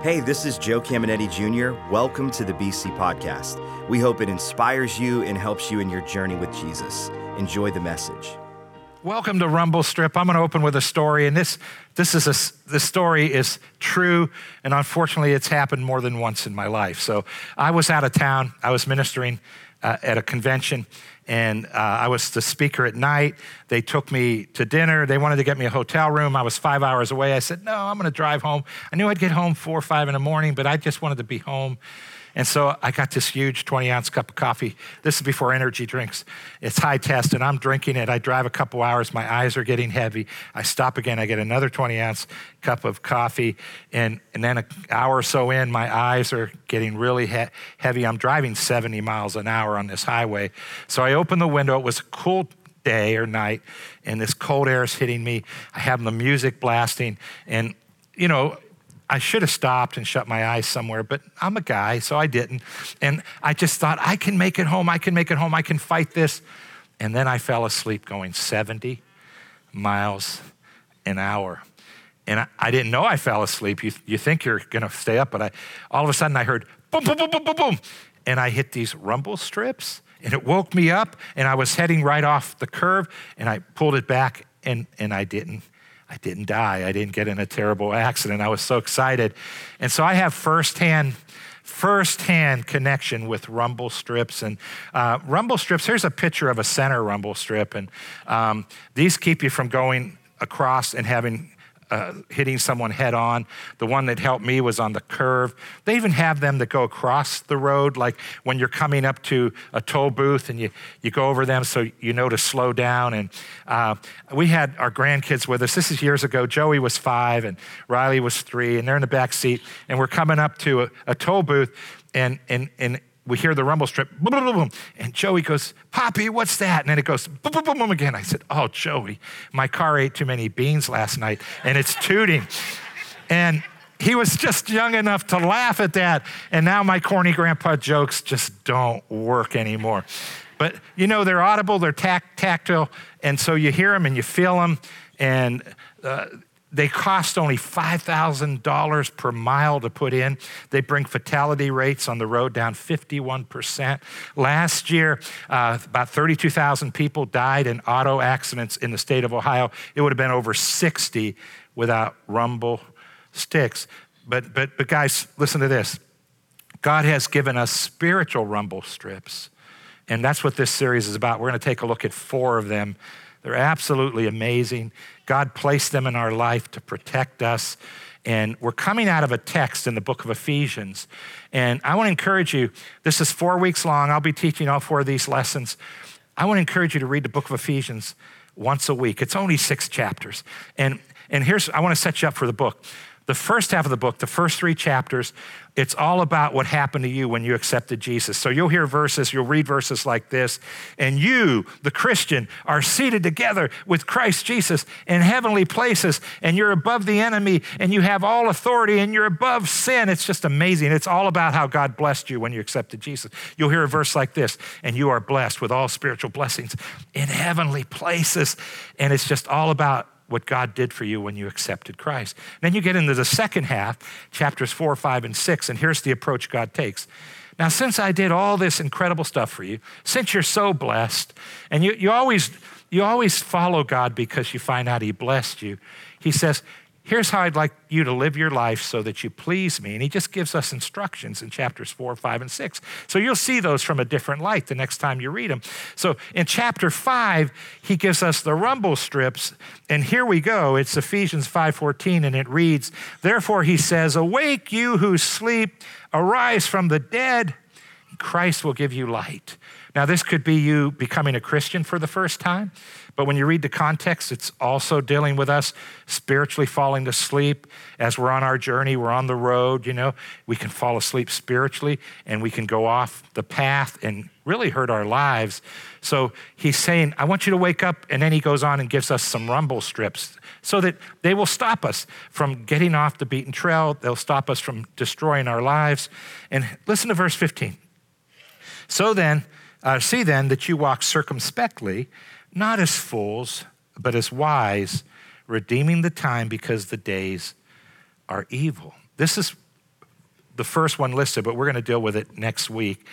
Hey, this is Joe Caminiti Jr. Welcome to the BC Podcast. We hope it inspires you and helps you in your journey with Jesus. Enjoy the message. Welcome to Rumble Strip. I'm going to open with a story, and this this is a the story is true, and unfortunately, it's happened more than once in my life. So I was out of town. I was ministering uh, at a convention, and uh, I was the speaker at night. They took me to dinner. They wanted to get me a hotel room. I was five hours away. I said, No, I'm going to drive home. I knew I'd get home four or five in the morning, but I just wanted to be home. And so I got this huge 20 ounce cup of coffee. This is before energy drinks. It's high test, and I'm drinking it. I drive a couple hours. My eyes are getting heavy. I stop again. I get another 20 ounce cup of coffee. And, and then an hour or so in, my eyes are getting really he- heavy. I'm driving 70 miles an hour on this highway. So I open the window. It was a cool day or night, and this cold air is hitting me. I have the music blasting, and you know, I should have stopped and shut my eyes somewhere, but I'm a guy, so I didn't. And I just thought, I can make it home, I can make it home, I can fight this. And then I fell asleep going 70 miles an hour. And I, I didn't know I fell asleep. You, you think you're going to stay up, but I, all of a sudden I heard boom, boom, boom, boom, boom, boom. And I hit these rumble strips, and it woke me up, and I was heading right off the curve, and I pulled it back, and, and I didn't I didn't die. I didn't get in a terrible accident. I was so excited. And so I have firsthand firsthand connection with rumble strips and uh, rumble strips here's a picture of a center rumble strip and um, these keep you from going across and having uh, hitting someone head on. The one that helped me was on the curve. They even have them that go across the road, like when you're coming up to a toll booth and you, you go over them so you know to slow down. And uh, we had our grandkids with us. This is years ago. Joey was five and Riley was three, and they're in the back seat. And we're coming up to a, a toll booth, and, and, and we hear the rumble strip, boom, boom, boom, boom, and Joey goes, Poppy, what's that? And then it goes, boom, boom, boom, boom again. I said, Oh, Joey, my car ate too many beans last night, and it's tooting. and he was just young enough to laugh at that. And now my corny grandpa jokes just don't work anymore. But you know, they're audible, they're tact- tactile, and so you hear them and you feel them. And uh, they cost only $5,000 per mile to put in. They bring fatality rates on the road down 51%. Last year, uh, about 32,000 people died in auto accidents in the state of Ohio. It would have been over 60 without rumble sticks. But, but, but guys, listen to this God has given us spiritual rumble strips. And that's what this series is about. We're going to take a look at four of them. They're absolutely amazing. God placed them in our life to protect us. And we're coming out of a text in the book of Ephesians. And I want to encourage you, this is four weeks long. I'll be teaching all four of these lessons. I want to encourage you to read the book of Ephesians once a week. It's only six chapters. And, and here's, I want to set you up for the book. The first half of the book, the first three chapters, it's all about what happened to you when you accepted Jesus. So you'll hear verses, you'll read verses like this, and you, the Christian, are seated together with Christ Jesus in heavenly places, and you're above the enemy, and you have all authority, and you're above sin. It's just amazing. It's all about how God blessed you when you accepted Jesus. You'll hear a verse like this, and you are blessed with all spiritual blessings in heavenly places. And it's just all about what God did for you when you accepted Christ. Then you get into the second half, chapters four, five, and six, and here's the approach God takes. Now, since I did all this incredible stuff for you, since you're so blessed, and you, you, always, you always follow God because you find out He blessed you, He says, Here's how I'd like you to live your life so that you please me. And he just gives us instructions in chapters four, five, and six. So you'll see those from a different light the next time you read them. So in chapter five, he gives us the rumble strips. And here we go. It's Ephesians 5:14, and it reads, Therefore he says, Awake, you who sleep, arise from the dead, Christ will give you light. Now, this could be you becoming a Christian for the first time, but when you read the context, it's also dealing with us spiritually falling to sleep as we're on our journey, we're on the road, you know, we can fall asleep spiritually and we can go off the path and really hurt our lives. So he's saying, I want you to wake up. And then he goes on and gives us some rumble strips so that they will stop us from getting off the beaten trail. They'll stop us from destroying our lives. And listen to verse 15. So then, uh, see then that you walk circumspectly, not as fools, but as wise, redeeming the time because the days are evil. This is the first one listed, but we're going to deal with it next week.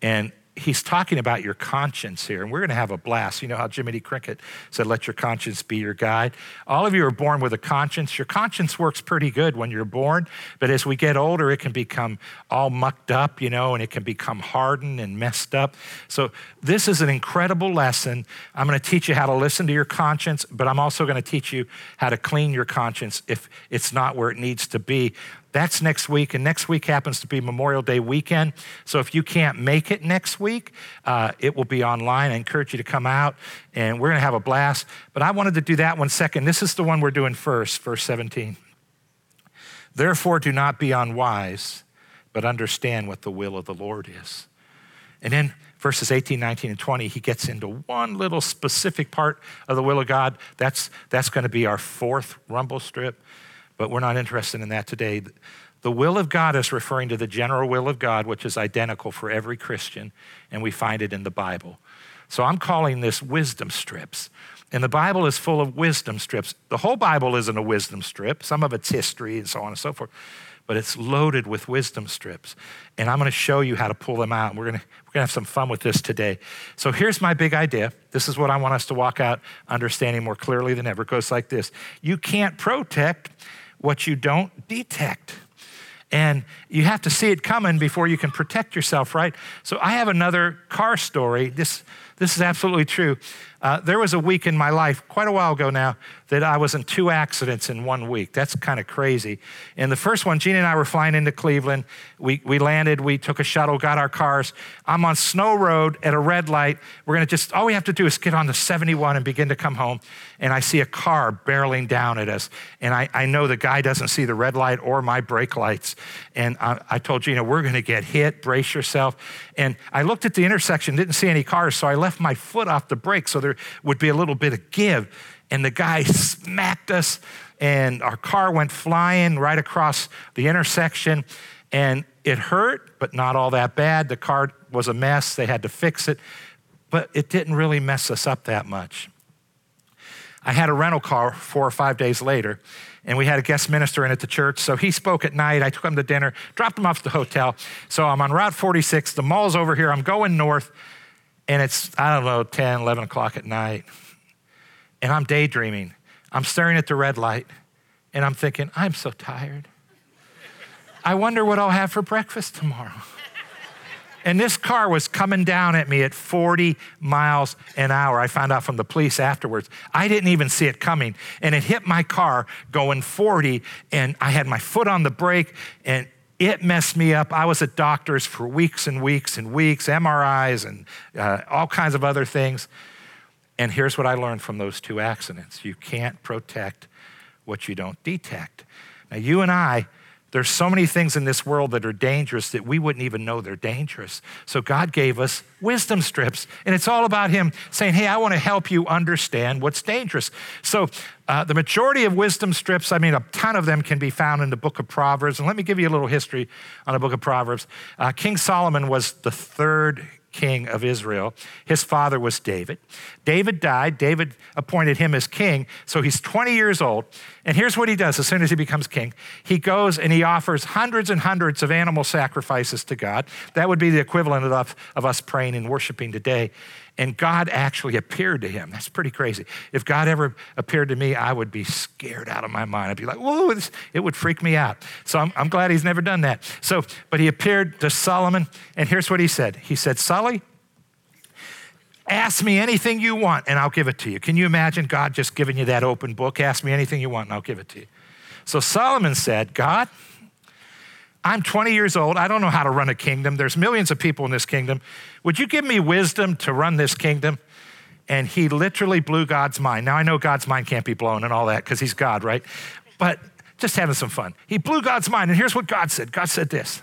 And he's talking about your conscience here, and we're going to have a blast. You know how Jiminy Cricket said, Let your conscience be your guide? All of you are born with a conscience. Your conscience works pretty good when you're born, but as we get older, it can become all mucked up, you know, and it can become hardened and messed up. So, this is an incredible lesson. I'm going to teach you how to listen to your conscience, but I'm also going to teach you how to clean your conscience if it's not where it needs to be. That's next week, and next week happens to be Memorial Day weekend. So if you can't make it next week, uh, it will be online. I encourage you to come out, and we're going to have a blast. But I wanted to do that one second. This is the one we're doing first, verse 17. Therefore, do not be unwise, but understand what the will of the Lord is. And then verses 18, 19, and 20, he gets into one little specific part of the will of God. That's, that's going to be our fourth rumble strip but we're not interested in that today. The will of God is referring to the general will of God, which is identical for every Christian, and we find it in the Bible. So I'm calling this wisdom strips. And the Bible is full of wisdom strips. The whole Bible isn't a wisdom strip, some of it's history and so on and so forth, but it's loaded with wisdom strips. And I'm going to show you how to pull them out. We're going to, we're going to have some fun with this today. So here's my big idea. This is what I want us to walk out understanding more clearly than ever. It goes like this You can't protect what you don't detect. And you have to see it coming before you can protect yourself, right? So I have another car story. This, this is absolutely true. Uh, there was a week in my life, quite a while ago now, that I was in two accidents in one week. That's kind of crazy. And the first one, Gina and I were flying into Cleveland. We, we landed, we took a shuttle, got our cars. I'm on Snow Road at a red light. We're going to just, all we have to do is get on the 71 and begin to come home. And I see a car barreling down at us. And I, I know the guy doesn't see the red light or my brake lights. And I, I told Gina, we're going to get hit, brace yourself. And I looked at the intersection, didn't see any cars, so I left my foot off the brake so there would be a little bit of give and the guy smacked us, and our car went flying right across the intersection. And it hurt, but not all that bad. The car was a mess, they had to fix it, but it didn't really mess us up that much. I had a rental car four or five days later, and we had a guest minister in at the church. So he spoke at night. I took him to dinner, dropped him off at the hotel. So I'm on Route 46. The mall's over here. I'm going north, and it's, I don't know, 10, 11 o'clock at night and I'm daydreaming. I'm staring at the red light and I'm thinking, I'm so tired. I wonder what I'll have for breakfast tomorrow. And this car was coming down at me at 40 miles an hour. I found out from the police afterwards. I didn't even see it coming. And it hit my car going 40, and I had my foot on the brake, and it messed me up. I was at doctors for weeks and weeks and weeks, MRIs and uh, all kinds of other things. And here's what I learned from those two accidents you can't protect what you don't detect. Now, you and I, there's so many things in this world that are dangerous that we wouldn't even know they're dangerous. So God gave us wisdom strips, and it's all about Him saying, Hey, I want to help you understand what's dangerous. So uh, the majority of wisdom strips, I mean, a ton of them can be found in the book of Proverbs. And let me give you a little history on the book of Proverbs. Uh, King Solomon was the third king of Israel. His father was David. David died. David appointed him as king. So he's 20 years old. And here's what he does as soon as he becomes king he goes and he offers hundreds and hundreds of animal sacrifices to God. That would be the equivalent of, of us praying and worshiping today. And God actually appeared to him. That's pretty crazy. If God ever appeared to me, I would be scared out of my mind. I'd be like, whoa, it would freak me out. So I'm, I'm glad he's never done that. So, but he appeared to Solomon, and here's what he said He said, Sully, ask me anything you want, and I'll give it to you. Can you imagine God just giving you that open book? Ask me anything you want, and I'll give it to you. So Solomon said, God, I'm 20 years old. I don't know how to run a kingdom. There's millions of people in this kingdom. Would you give me wisdom to run this kingdom? And he literally blew God's mind. Now, I know God's mind can't be blown and all that because he's God, right? But just having some fun. He blew God's mind. And here's what God said God said this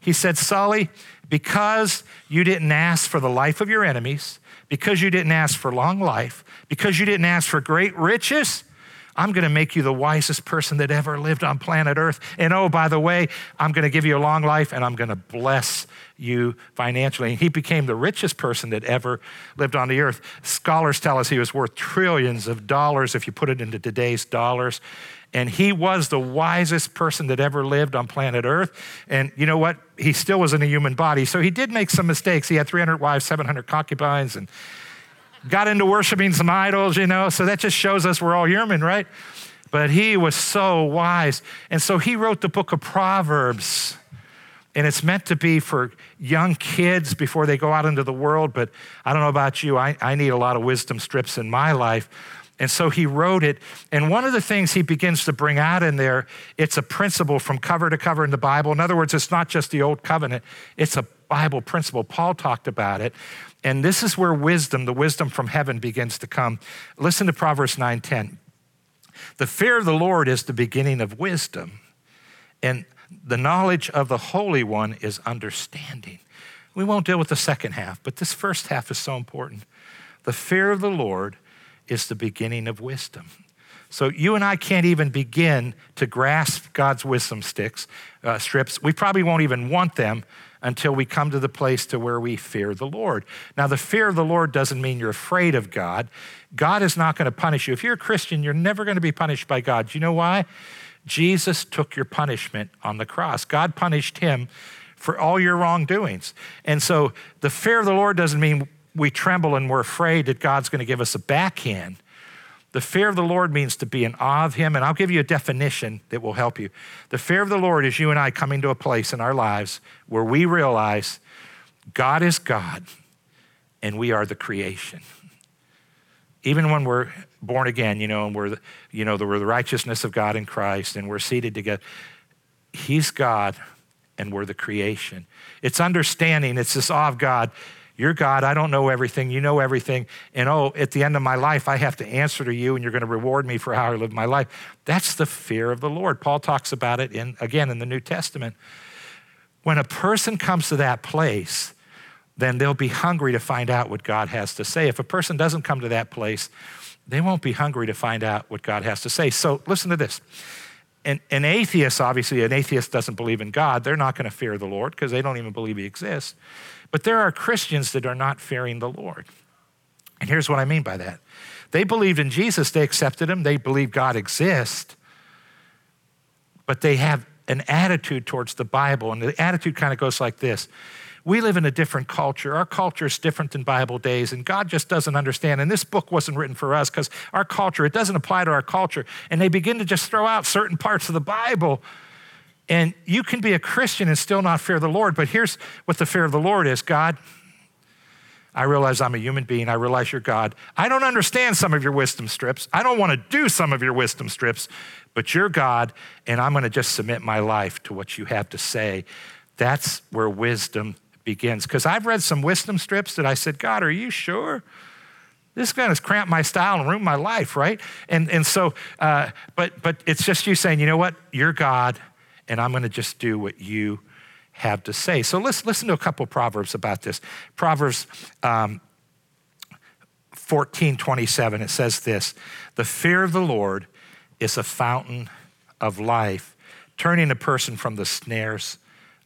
He said, Sully, because you didn't ask for the life of your enemies, because you didn't ask for long life, because you didn't ask for great riches, I'm going to make you the wisest person that ever lived on planet Earth. And oh, by the way, I'm going to give you a long life and I'm going to bless you financially. And he became the richest person that ever lived on the earth. Scholars tell us he was worth trillions of dollars if you put it into today's dollars. And he was the wisest person that ever lived on planet Earth. And you know what? He still was in a human body. So he did make some mistakes. He had 300 wives, 700 concubines, and got into worshiping some idols, you know. So that just shows us we're all human, right? But he was so wise. And so he wrote the book of Proverbs. And it's meant to be for young kids before they go out into the world. But I don't know about you, I, I need a lot of wisdom strips in my life. And so he wrote it. And one of the things he begins to bring out in there, it's a principle from cover to cover in the Bible. In other words, it's not just the old covenant, it's a Bible principle. Paul talked about it. And this is where wisdom, the wisdom from heaven, begins to come. Listen to Proverbs 9:10. The fear of the Lord is the beginning of wisdom, and the knowledge of the Holy One is understanding. We won't deal with the second half, but this first half is so important. The fear of the Lord is the beginning of wisdom. So you and I can't even begin to grasp God's wisdom sticks, uh, strips. We probably won't even want them until we come to the place to where we fear the Lord. Now, the fear of the Lord doesn't mean you're afraid of God. God is not going to punish you. If you're a Christian, you're never going to be punished by God. Do you know why? Jesus took your punishment on the cross. God punished him for all your wrongdoings. And so the fear of the Lord doesn't mean we tremble and we're afraid that God's going to give us a backhand. The fear of the Lord means to be in awe of Him, and I'll give you a definition that will help you. The fear of the Lord is you and I coming to a place in our lives where we realize God is God and we are the creation. Even when we're born again, you know, and we're, you know, we're the righteousness of God in Christ and we're seated together, He's God and we're the creation. It's understanding, it's this awe of God you're God. I don't know everything. You know everything. And oh, at the end of my life, I have to answer to you, and you're going to reward me for how I live my life. That's the fear of the Lord. Paul talks about it in, again, in the New Testament. When a person comes to that place, then they'll be hungry to find out what God has to say. If a person doesn't come to that place, they won't be hungry to find out what God has to say. So listen to this. An, an atheist, obviously, an atheist doesn't believe in God. They're not going to fear the Lord because they don't even believe He exists. But there are Christians that are not fearing the Lord. And here's what I mean by that they believed in Jesus, they accepted him, they believe God exists, but they have an attitude towards the Bible. And the attitude kind of goes like this we live in a different culture. Our culture is different than Bible days, and God just doesn't understand. And this book wasn't written for us because our culture, it doesn't apply to our culture. And they begin to just throw out certain parts of the Bible and you can be a Christian and still not fear the Lord, but here's what the fear of the Lord is God, I realize I'm a human being. I realize you're God. I don't understand some of your wisdom strips. I don't want to do some of your wisdom strips, but you're God, and I'm going to just submit my life to what you have to say. That's where wisdom begins. Because I've read some wisdom strips that I said, God, are you sure? This is going to cramp my style and ruin my life, right? And, and so, uh, but, but it's just you saying, you know what? You're God and I'm going to just do what you have to say. So let's listen to a couple proverbs about this. Proverbs um, 14 27, it says this The fear of the Lord is a fountain of life, turning a person from the snares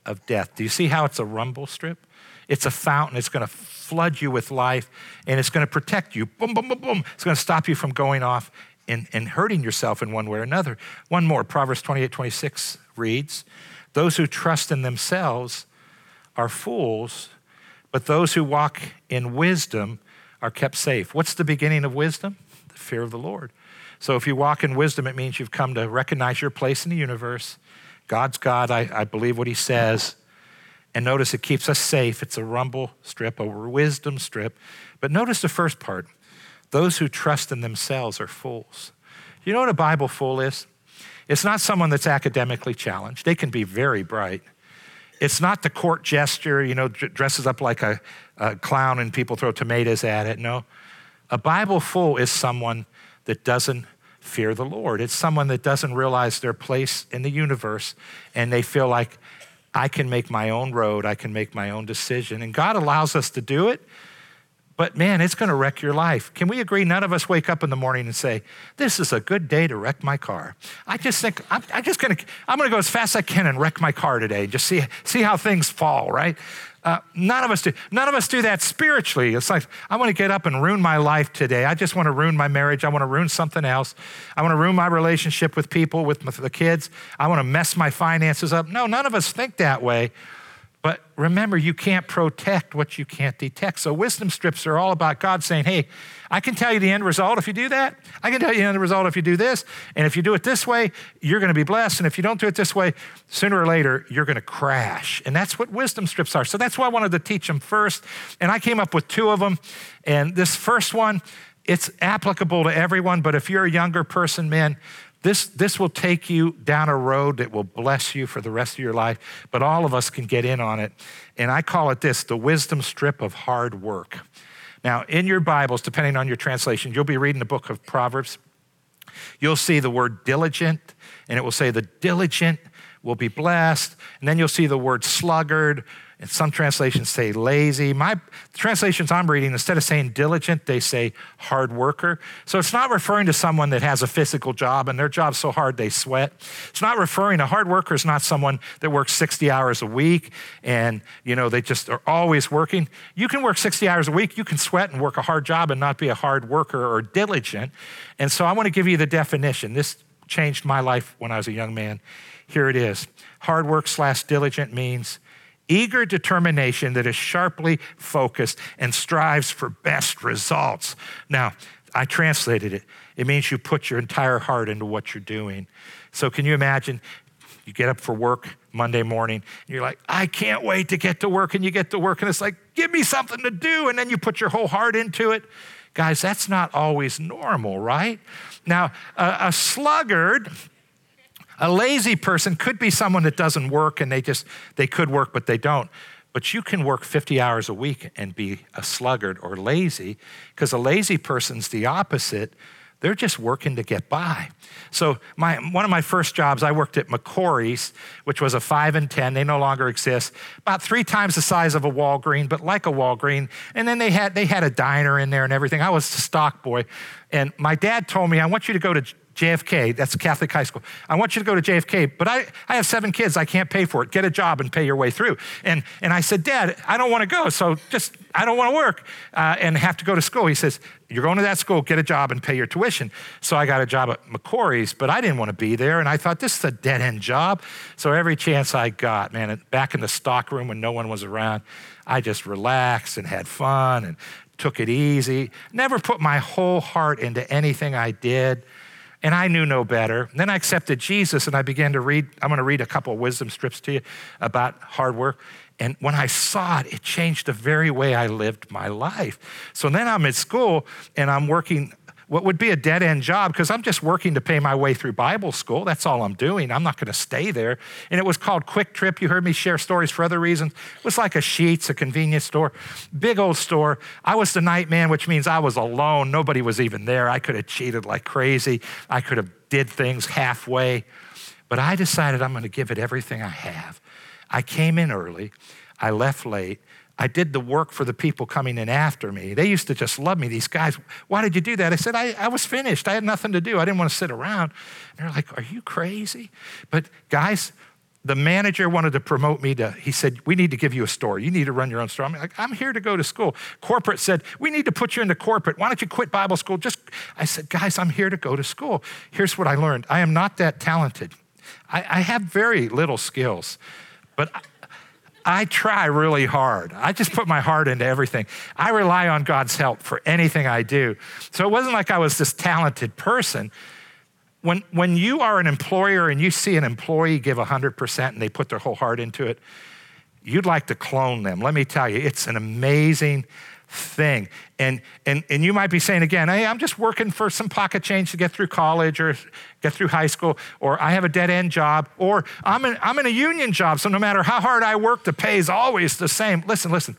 of death. Do you see how it's a rumble strip? It's a fountain. It's going to flood you with life and it's going to protect you. Boom, boom, boom, boom. It's going to stop you from going off and, and hurting yourself in one way or another. One more, Proverbs 28 26 reads, Those who trust in themselves are fools, but those who walk in wisdom are kept safe. What's the beginning of wisdom? The fear of the Lord. So if you walk in wisdom, it means you've come to recognize your place in the universe. God's God, I, I believe what He says. And notice it keeps us safe. It's a rumble strip, a wisdom strip. But notice the first part those who trust in themselves are fools. You know what a Bible fool is? It's not someone that's academically challenged. They can be very bright. It's not the court gesture, you know, dresses up like a, a clown and people throw tomatoes at it. No. A Bible fool is someone that doesn't fear the Lord. It's someone that doesn't realize their place in the universe and they feel like I can make my own road, I can make my own decision. And God allows us to do it, but man, it's going to wreck your life. Can we agree? None of us wake up in the morning and say, "This is a good day to wreck my car." I just think I'm, I'm just going to I'm going to go as fast as I can and wreck my car today. Just see see how things fall, right? Uh, none of us do. None of us do that spiritually. It's like, I want to get up and ruin my life today. I just want to ruin my marriage. I want to ruin something else. I want to ruin my relationship with people, with the kids. I want to mess my finances up. No, none of us think that way. But remember, you can't protect what you can't detect. So, wisdom strips are all about God saying, Hey, I can tell you the end result if you do that. I can tell you the end result if you do this. And if you do it this way, you're going to be blessed. And if you don't do it this way, sooner or later, you're going to crash. And that's what wisdom strips are. So, that's why I wanted to teach them first. And I came up with two of them. And this first one, it's applicable to everyone. But if you're a younger person, man, this, this will take you down a road that will bless you for the rest of your life, but all of us can get in on it. And I call it this the wisdom strip of hard work. Now, in your Bibles, depending on your translation, you'll be reading the book of Proverbs. You'll see the word diligent, and it will say, The diligent will be blessed. And then you'll see the word sluggard and some translations say lazy. My translations I'm reading, instead of saying diligent, they say hard worker. So it's not referring to someone that has a physical job and their job's so hard they sweat. It's not referring a hard worker is not someone that works 60 hours a week and you know they just are always working. You can work 60 hours a week, you can sweat and work a hard job and not be a hard worker or diligent. And so I want to give you the definition. This changed my life when I was a young man. Here it is. Hard work slash diligent means eager determination that is sharply focused and strives for best results. Now, I translated it. It means you put your entire heart into what you're doing. So, can you imagine? You get up for work Monday morning, and you're like, I can't wait to get to work. And you get to work, and it's like, give me something to do. And then you put your whole heart into it. Guys, that's not always normal, right? Now, a, a sluggard a lazy person could be someone that doesn't work and they just, they could work, but they don't. But you can work 50 hours a week and be a sluggard or lazy because a lazy person's the opposite. They're just working to get by. So my, one of my first jobs, I worked at McCrory's, which was a five and 10. They no longer exist. About three times the size of a Walgreen, but like a Walgreen. And then they had, they had a diner in there and everything. I was a stock boy. And my dad told me, I want you to go to JFK, that's Catholic high school. I want you to go to JFK, but I, I have seven kids. I can't pay for it. Get a job and pay your way through. And, and I said, Dad, I don't want to go. So just, I don't want to work uh, and have to go to school. He says, You're going to that school, get a job and pay your tuition. So I got a job at McCrory's, but I didn't want to be there. And I thought, This is a dead end job. So every chance I got, man, back in the stock room when no one was around, I just relaxed and had fun and took it easy. Never put my whole heart into anything I did. And I knew no better. And then I accepted Jesus and I began to read. I'm going to read a couple wisdom strips to you about hard work. And when I saw it, it changed the very way I lived my life. So then I'm at school and I'm working what would be a dead end job because I'm just working to pay my way through Bible school. That's all I'm doing. I'm not going to stay there. And it was called QuikTrip. You heard me share stories for other reasons. It was like a Sheetz, a convenience store, big old store. I was the night man, which means I was alone. Nobody was even there. I could have cheated like crazy. I could have did things halfway. But I decided I'm going to give it everything I have. I came in early. I left late. I did the work for the people coming in after me. They used to just love me. These guys, why did you do that? I said, I, I was finished. I had nothing to do. I didn't want to sit around. And they're like, Are you crazy? But guys, the manager wanted to promote me to, he said, We need to give you a store. You need to run your own store. I'm like, I'm here to go to school. Corporate said, We need to put you into corporate. Why don't you quit Bible school? Just, I said, Guys, I'm here to go to school. Here's what I learned I am not that talented. I, I have very little skills, but I try really hard. I just put my heart into everything. I rely on God's help for anything I do. So it wasn't like I was this talented person. When, when you are an employer and you see an employee give 100% and they put their whole heart into it, you'd like to clone them. Let me tell you, it's an amazing thing. And, and, and you might be saying again, hey, I'm just working for some pocket change to get through college or get through high school, or I have a dead end job, or I'm in, I'm in a union job, so no matter how hard I work, the pay is always the same. Listen, listen.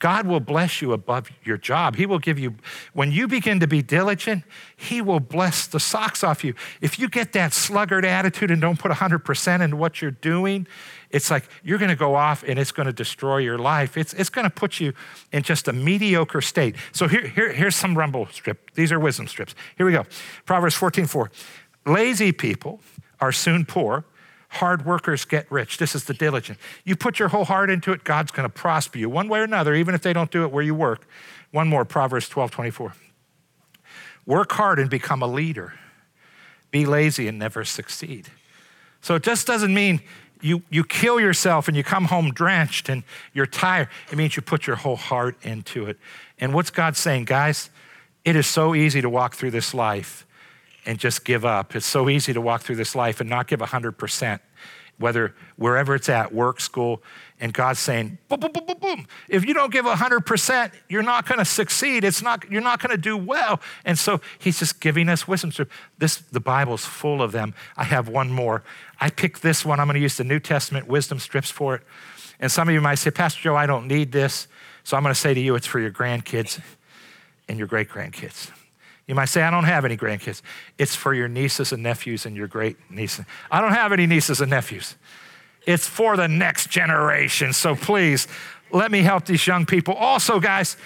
God will bless you above your job. He will give you, when you begin to be diligent, He will bless the socks off you. If you get that sluggard attitude and don't put 100% into what you're doing, it's like you're going to go off and it's going to destroy your life. It's, it's going to put you in just a mediocre state. So here, here, here's some rumble strip. These are wisdom strips. Here we go. Proverbs 14 4. Lazy people are soon poor Hard workers get rich. This is the diligent. You put your whole heart into it, God's going to prosper you one way or another, even if they don't do it where you work. One more, Proverbs 12 24. Work hard and become a leader. Be lazy and never succeed. So it just doesn't mean you, you kill yourself and you come home drenched and you're tired. It means you put your whole heart into it. And what's God saying, guys? It is so easy to walk through this life and just give up. It's so easy to walk through this life and not give 100%, whether wherever it's at, work, school, and God's saying, boom, boom, boom, boom, boom. If you don't give 100%, you're not going to succeed. It's not, you're not going to do well. And so he's just giving us wisdom. So this, the Bible's full of them. I have one more. I picked this one. I'm going to use the New Testament wisdom strips for it. And some of you might say, Pastor Joe, I don't need this. So I'm going to say to you, it's for your grandkids and your great grandkids. You might say, I don't have any grandkids. It's for your nieces and nephews and your great nieces. I don't have any nieces and nephews. It's for the next generation. So please, let me help these young people. Also, guys,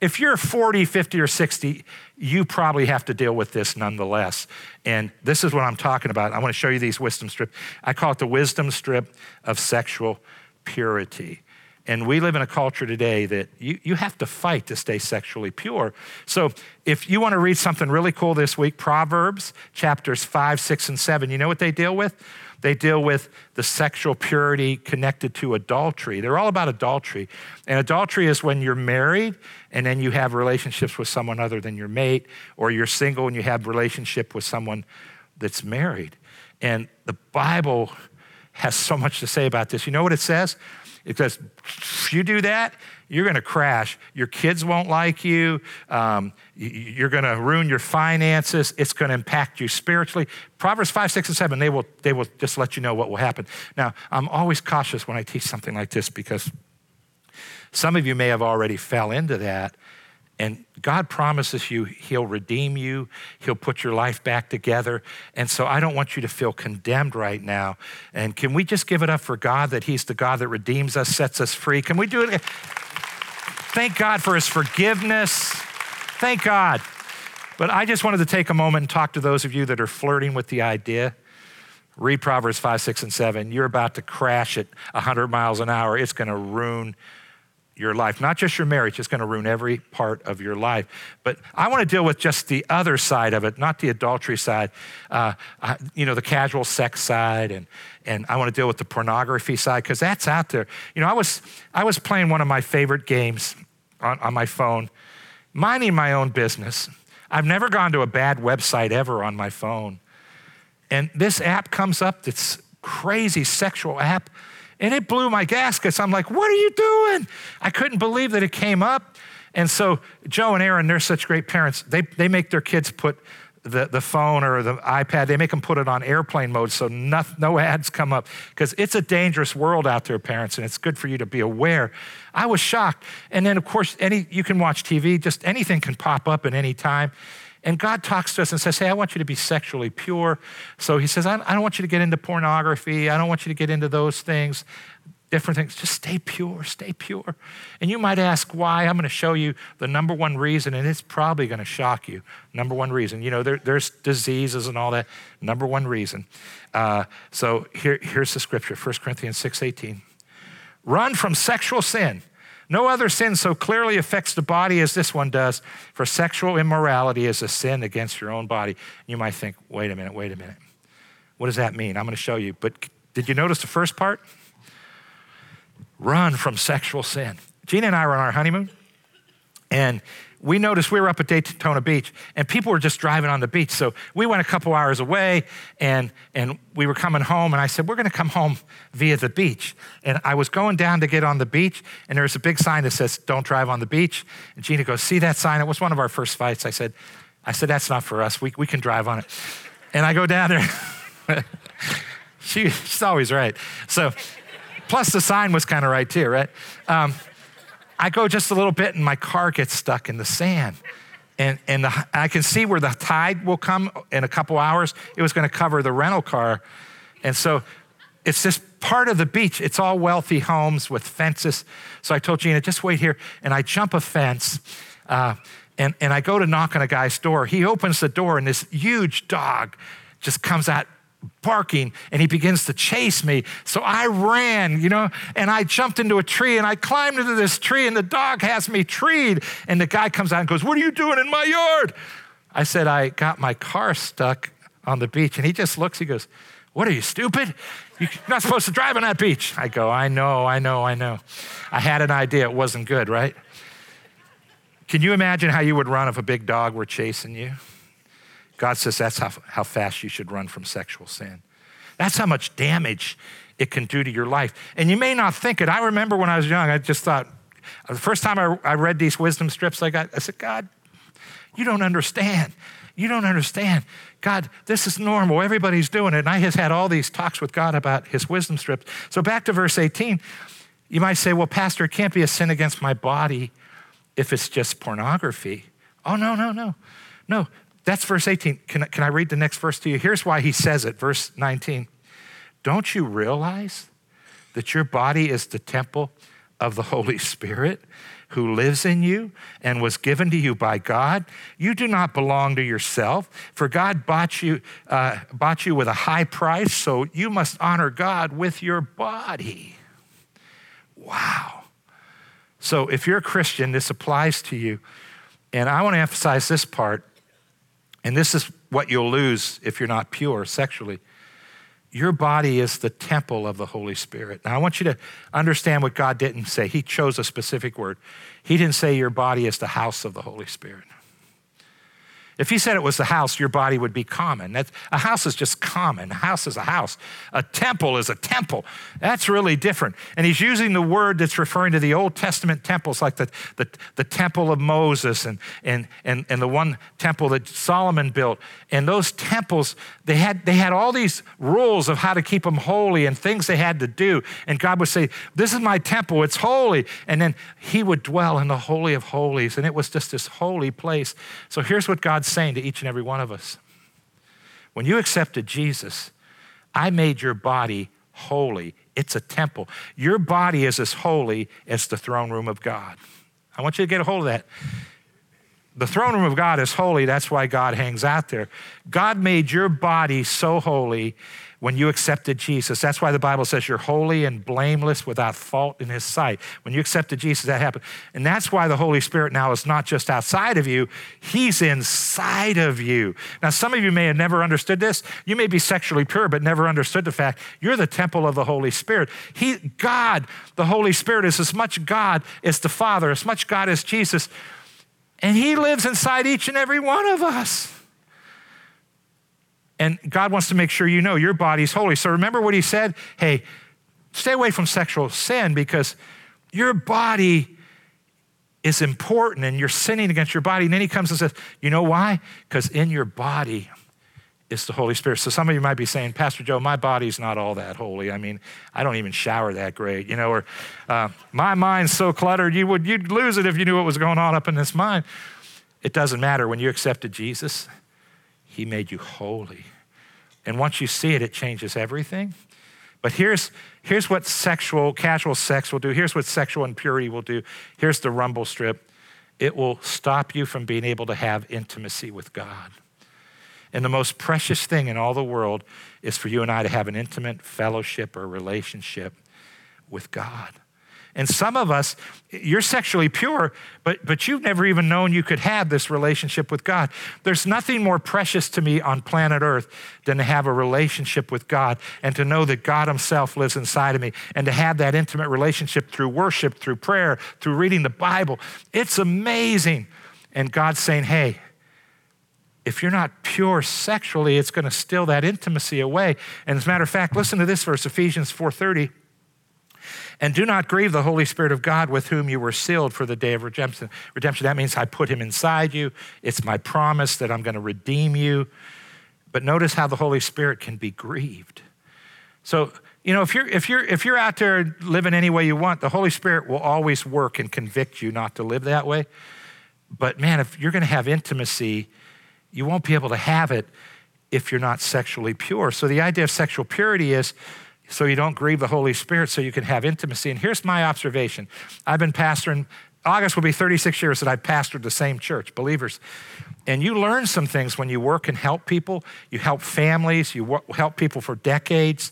if you're 40, 50, or 60, you probably have to deal with this nonetheless. And this is what I'm talking about. I want to show you these wisdom strips. I call it the wisdom strip of sexual purity. And we live in a culture today that you, you have to fight to stay sexually pure. So if you want to read something really cool this week, Proverbs chapters 5, 6, and 7, you know what they deal with? They deal with the sexual purity connected to adultery. They're all about adultery. And adultery is when you're married and then you have relationships with someone other than your mate, or you're single and you have a relationship with someone that's married. And the Bible has so much to say about this. You know what it says? Because if you do that, you're going to crash. Your kids won't like you. Um, you're going to ruin your finances. It's going to impact you spiritually. Proverbs 5, 6, and 7, they will, they will just let you know what will happen. Now, I'm always cautious when I teach something like this because some of you may have already fell into that and God promises you He'll redeem you, He'll put your life back together. And so I don't want you to feel condemned right now. And can we just give it up for God that He's the God that redeems us, sets us free? Can we do it? Thank God for His forgiveness. Thank God. But I just wanted to take a moment and talk to those of you that are flirting with the idea. Read Proverbs 5, 6, and 7. You're about to crash at 100 miles an hour. It's going to ruin your life, not just your marriage, it's going to ruin every part of your life. But I want to deal with just the other side of it, not the adultery side, uh, you know, the casual sex side, and, and I want to deal with the pornography side because that's out there. You know, I was, I was playing one of my favorite games on, on my phone, minding my own business. I've never gone to a bad website ever on my phone. And this app comes up, this crazy sexual app and it blew my gaskets. I'm like, what are you doing? I couldn't believe that it came up. And so Joe and Aaron, they're such great parents. They, they make their kids put the, the phone or the iPad, they make them put it on airplane mode so no, no ads come up. Because it's a dangerous world out there, parents, and it's good for you to be aware. I was shocked. And then, of course, any you can watch TV, just anything can pop up at any time. And God talks to us and says, Hey, I want you to be sexually pure. So He says, I don't want you to get into pornography. I don't want you to get into those things, different things. Just stay pure, stay pure. And you might ask why. I'm going to show you the number one reason, and it's probably going to shock you. Number one reason. You know, there, there's diseases and all that. Number one reason. Uh, so here, here's the scripture 1 Corinthians 6 18. Run from sexual sin. No other sin so clearly affects the body as this one does, for sexual immorality is a sin against your own body. You might think, wait a minute, wait a minute. What does that mean? I'm going to show you. But did you notice the first part? Run from sexual sin. Gina and I were on our honeymoon, and we noticed we were up at Daytona Beach and people were just driving on the beach. So we went a couple hours away and, and we were coming home. And I said, We're going to come home via the beach. And I was going down to get on the beach and there was a big sign that says, Don't drive on the beach. And Gina goes, See that sign? It was one of our first fights. I said, I said, That's not for us. We, we can drive on it. And I go down there. she, she's always right. So, plus the sign was kind of right too, right? Um, I go just a little bit and my car gets stuck in the sand. And, and the, I can see where the tide will come in a couple hours. It was going to cover the rental car. And so it's just part of the beach. It's all wealthy homes with fences. So I told Gina, just wait here. And I jump a fence. Uh, and, and I go to knock on a guy's door. He opens the door, and this huge dog just comes out barking and he begins to chase me. So I ran, you know, and I jumped into a tree and I climbed into this tree and the dog has me treed. And the guy comes out and goes, What are you doing in my yard? I said, I got my car stuck on the beach. And he just looks, he goes, What are you, stupid? You're not supposed to drive on that beach. I go, I know, I know, I know. I had an idea it wasn't good, right? Can you imagine how you would run if a big dog were chasing you? God says that's how, how fast you should run from sexual sin. That's how much damage it can do to your life. And you may not think it. I remember when I was young, I just thought, uh, the first time I, I read these wisdom strips I got, I said, God, you don't understand. You don't understand. God, this is normal. Everybody's doing it. And I has had all these talks with God about his wisdom strips. So back to verse 18, you might say, well, Pastor, it can't be a sin against my body if it's just pornography. Oh, no, no, no. No, that's verse 18. Can, can I read the next verse to you? Here's why he says it, verse 19. Don't you realize that your body is the temple of the Holy Spirit who lives in you and was given to you by God? You do not belong to yourself, for God bought you, uh, bought you with a high price, so you must honor God with your body. Wow. So if you're a Christian, this applies to you. And I want to emphasize this part and this is what you'll lose if you're not pure sexually. Your body is the temple of the Holy Spirit. Now, I want you to understand what God didn't say. He chose a specific word. He didn't say your body is the house of the Holy Spirit. If he said it was the house, your body would be common. That's, a house is just common. A house is a house. A temple is a temple. That's really different. And he's using the word that's referring to the Old Testament temples, like the, the, the temple of Moses and, and, and, and the one temple that Solomon built. And those temples, they had, they had all these rules of how to keep them holy and things they had to do. And God would say, This is my temple, it's holy. And then he would dwell in the Holy of Holies. And it was just this holy place. So here's what God God's saying to each and every one of us. When you accepted Jesus, I made your body holy. It's a temple. Your body is as holy as the throne room of God. I want you to get a hold of that. The throne room of God is holy. That's why God hangs out there. God made your body so holy when you accepted Jesus. That's why the Bible says you're holy and blameless without fault in His sight. When you accepted Jesus, that happened. And that's why the Holy Spirit now is not just outside of you, He's inside of you. Now, some of you may have never understood this. You may be sexually pure, but never understood the fact you're the temple of the Holy Spirit. He, God, the Holy Spirit, is as much God as the Father, as much God as Jesus. And He lives inside each and every one of us. And God wants to make sure you know your body's holy. So remember what he said? Hey, stay away from sexual sin because your body is important and you're sinning against your body. And then he comes and says, You know why? Because in your body is the Holy Spirit. So some of you might be saying, Pastor Joe, my body's not all that holy. I mean, I don't even shower that great, you know, or uh, my mind's so cluttered, you would, you'd lose it if you knew what was going on up in this mind. It doesn't matter. When you accepted Jesus, he made you holy. And once you see it, it changes everything. But here's, here's what sexual, casual sex will do. Here's what sexual impurity will do. Here's the rumble strip it will stop you from being able to have intimacy with God. And the most precious thing in all the world is for you and I to have an intimate fellowship or relationship with God. And some of us, you're sexually pure, but, but you've never even known you could have this relationship with God. There's nothing more precious to me on planet Earth than to have a relationship with God and to know that God Himself lives inside of me and to have that intimate relationship through worship, through prayer, through reading the Bible. It's amazing. And God's saying, hey, if you're not pure sexually, it's going to steal that intimacy away. And as a matter of fact, listen to this verse, Ephesians 4:30. And do not grieve the Holy Spirit of God with whom you were sealed for the day of redemption. Redemption, that means I put him inside you. It's my promise that I'm going to redeem you. But notice how the Holy Spirit can be grieved. So You know, if you're, if, you're, if you're out there living any way you want, the Holy Spirit will always work and convict you not to live that way. But man, if you're going to have intimacy, you won't be able to have it if you're not sexually pure. So the idea of sexual purity is so you don't grieve the Holy Spirit, so you can have intimacy. And here's my observation I've been pastoring, August will be 36 years that I've pastored the same church, believers. And you learn some things when you work and help people. You help families, you help people for decades.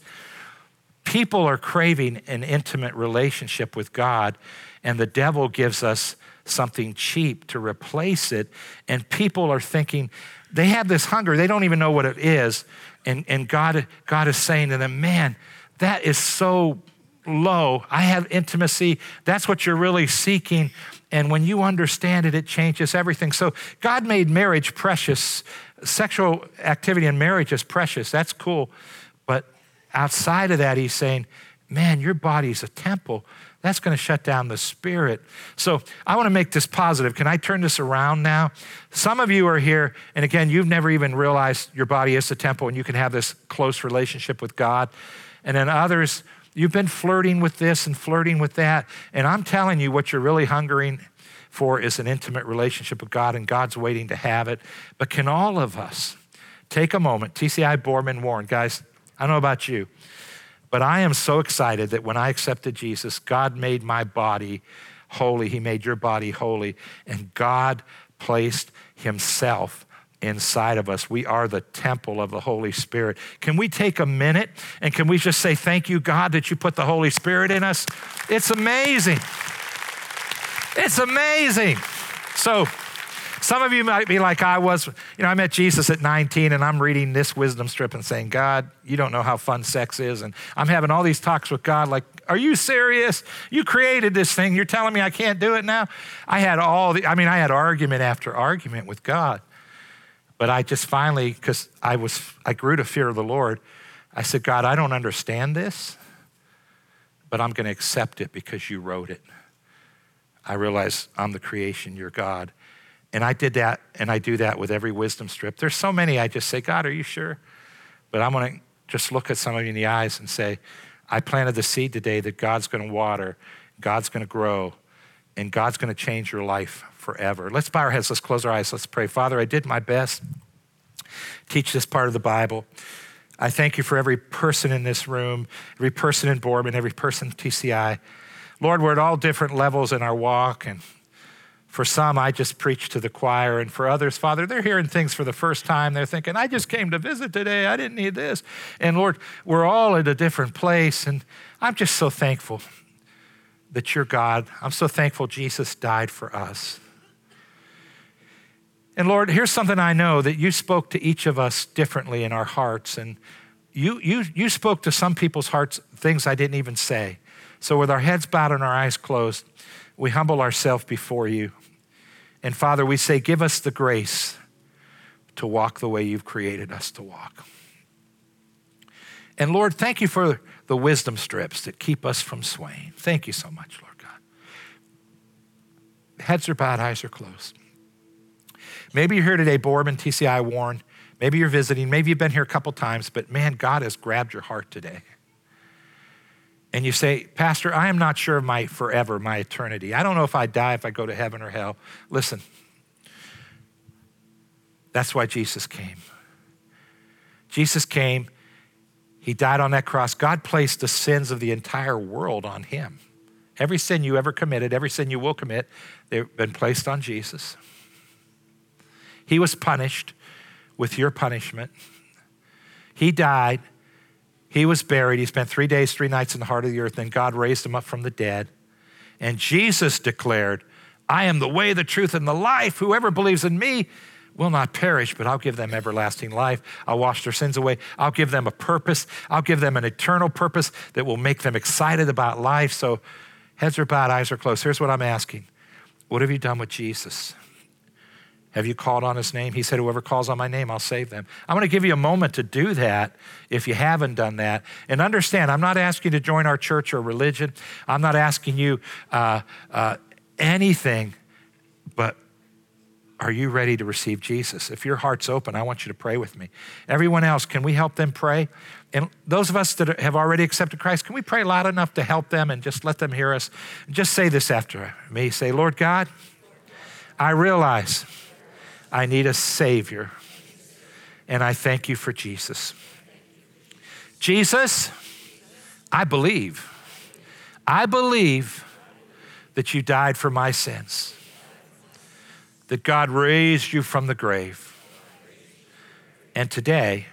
People are craving an intimate relationship with God, and the devil gives us something cheap to replace it. And people are thinking, they have this hunger, they don't even know what it is. And, and God, God is saying to them, man, that is so low. I have intimacy. That's what you're really seeking. And when you understand it, it changes everything. So God made marriage precious. Sexual activity in marriage is precious. That's cool. But outside of that, he's saying, man, your body's a temple. That's going to shut down the spirit. So I want to make this positive. Can I turn this around now? Some of you are here, and again, you've never even realized your body is a temple and you can have this close relationship with God. And then others, you've been flirting with this and flirting with that. And I'm telling you, what you're really hungering for is an intimate relationship with God, and God's waiting to have it. But can all of us take a moment? TCI Boardman Warren, guys, I don't know about you. But I am so excited that when I accepted Jesus, God made my body holy. He made your body holy. And God placed Himself inside of us. We are the temple of the Holy Spirit. Can we take a minute and can we just say, Thank you, God, that you put the Holy Spirit in us? It's amazing. It's amazing. So, some of you might be like I was. You know, I met Jesus at 19 and I'm reading this wisdom strip and saying, God, you don't know how fun sex is. And I'm having all these talks with God like, are you serious? You created this thing. You're telling me I can't do it now? I had all the, I mean, I had argument after argument with God. But I just finally, because I was, I grew to fear of the Lord, I said, God, I don't understand this, but I'm going to accept it because you wrote it. I realize I'm the creation, you're God. And I did that, and I do that with every wisdom strip. There's so many I just say, God, are you sure? But I'm going to just look at some of you in the eyes and say, I planted the seed today that God's going to water, God's going to grow, and God's going to change your life forever. Let's bow our heads, let's close our eyes, let's pray. Father, I did my best. Teach this part of the Bible. I thank you for every person in this room, every person in Boardman, every person in TCI. Lord, we're at all different levels in our walk, and for some, I just preach to the choir. And for others, Father, they're hearing things for the first time. They're thinking, I just came to visit today. I didn't need this. And Lord, we're all at a different place. And I'm just so thankful that you're God. I'm so thankful Jesus died for us. And Lord, here's something I know that you spoke to each of us differently in our hearts. And you, you, you spoke to some people's hearts things I didn't even say. So, with our heads bowed and our eyes closed, we humble ourselves before you. And Father, we say, give us the grace to walk the way you've created us to walk. And Lord, thank you for the wisdom strips that keep us from swaying. Thank you so much, Lord God. Heads are bowed, eyes are closed. Maybe you're here today, Boardman, TCI Warren. Maybe you're visiting. Maybe you've been here a couple times, but man, God has grabbed your heart today. And you say, Pastor, I am not sure of my forever, my eternity. I don't know if I die, if I go to heaven or hell. Listen, that's why Jesus came. Jesus came, He died on that cross. God placed the sins of the entire world on Him. Every sin you ever committed, every sin you will commit, they've been placed on Jesus. He was punished with your punishment. He died he was buried. He spent three days, three nights in the heart of the earth. Then God raised him up from the dead. And Jesus declared, I am the way, the truth, and the life. Whoever believes in me will not perish, but I'll give them everlasting life. I'll wash their sins away. I'll give them a purpose. I'll give them an eternal purpose that will make them excited about life. So, heads are bowed, eyes are closed. Here's what I'm asking What have you done with Jesus? Have you called on his name? He said, Whoever calls on my name, I'll save them. I'm going to give you a moment to do that if you haven't done that. And understand, I'm not asking you to join our church or religion. I'm not asking you uh, uh, anything, but are you ready to receive Jesus? If your heart's open, I want you to pray with me. Everyone else, can we help them pray? And those of us that have already accepted Christ, can we pray loud enough to help them and just let them hear us? Just say this after me. Say, Lord God, I realize I need a Savior, and I thank you for Jesus. Jesus, I believe. I believe that you died for my sins, that God raised you from the grave. And today,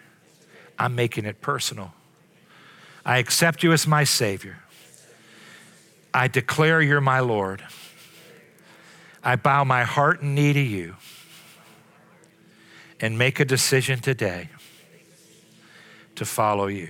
I'm making it personal. I accept you as my Savior. I declare you're my Lord. I bow my heart and knee to you and make a decision today to follow you.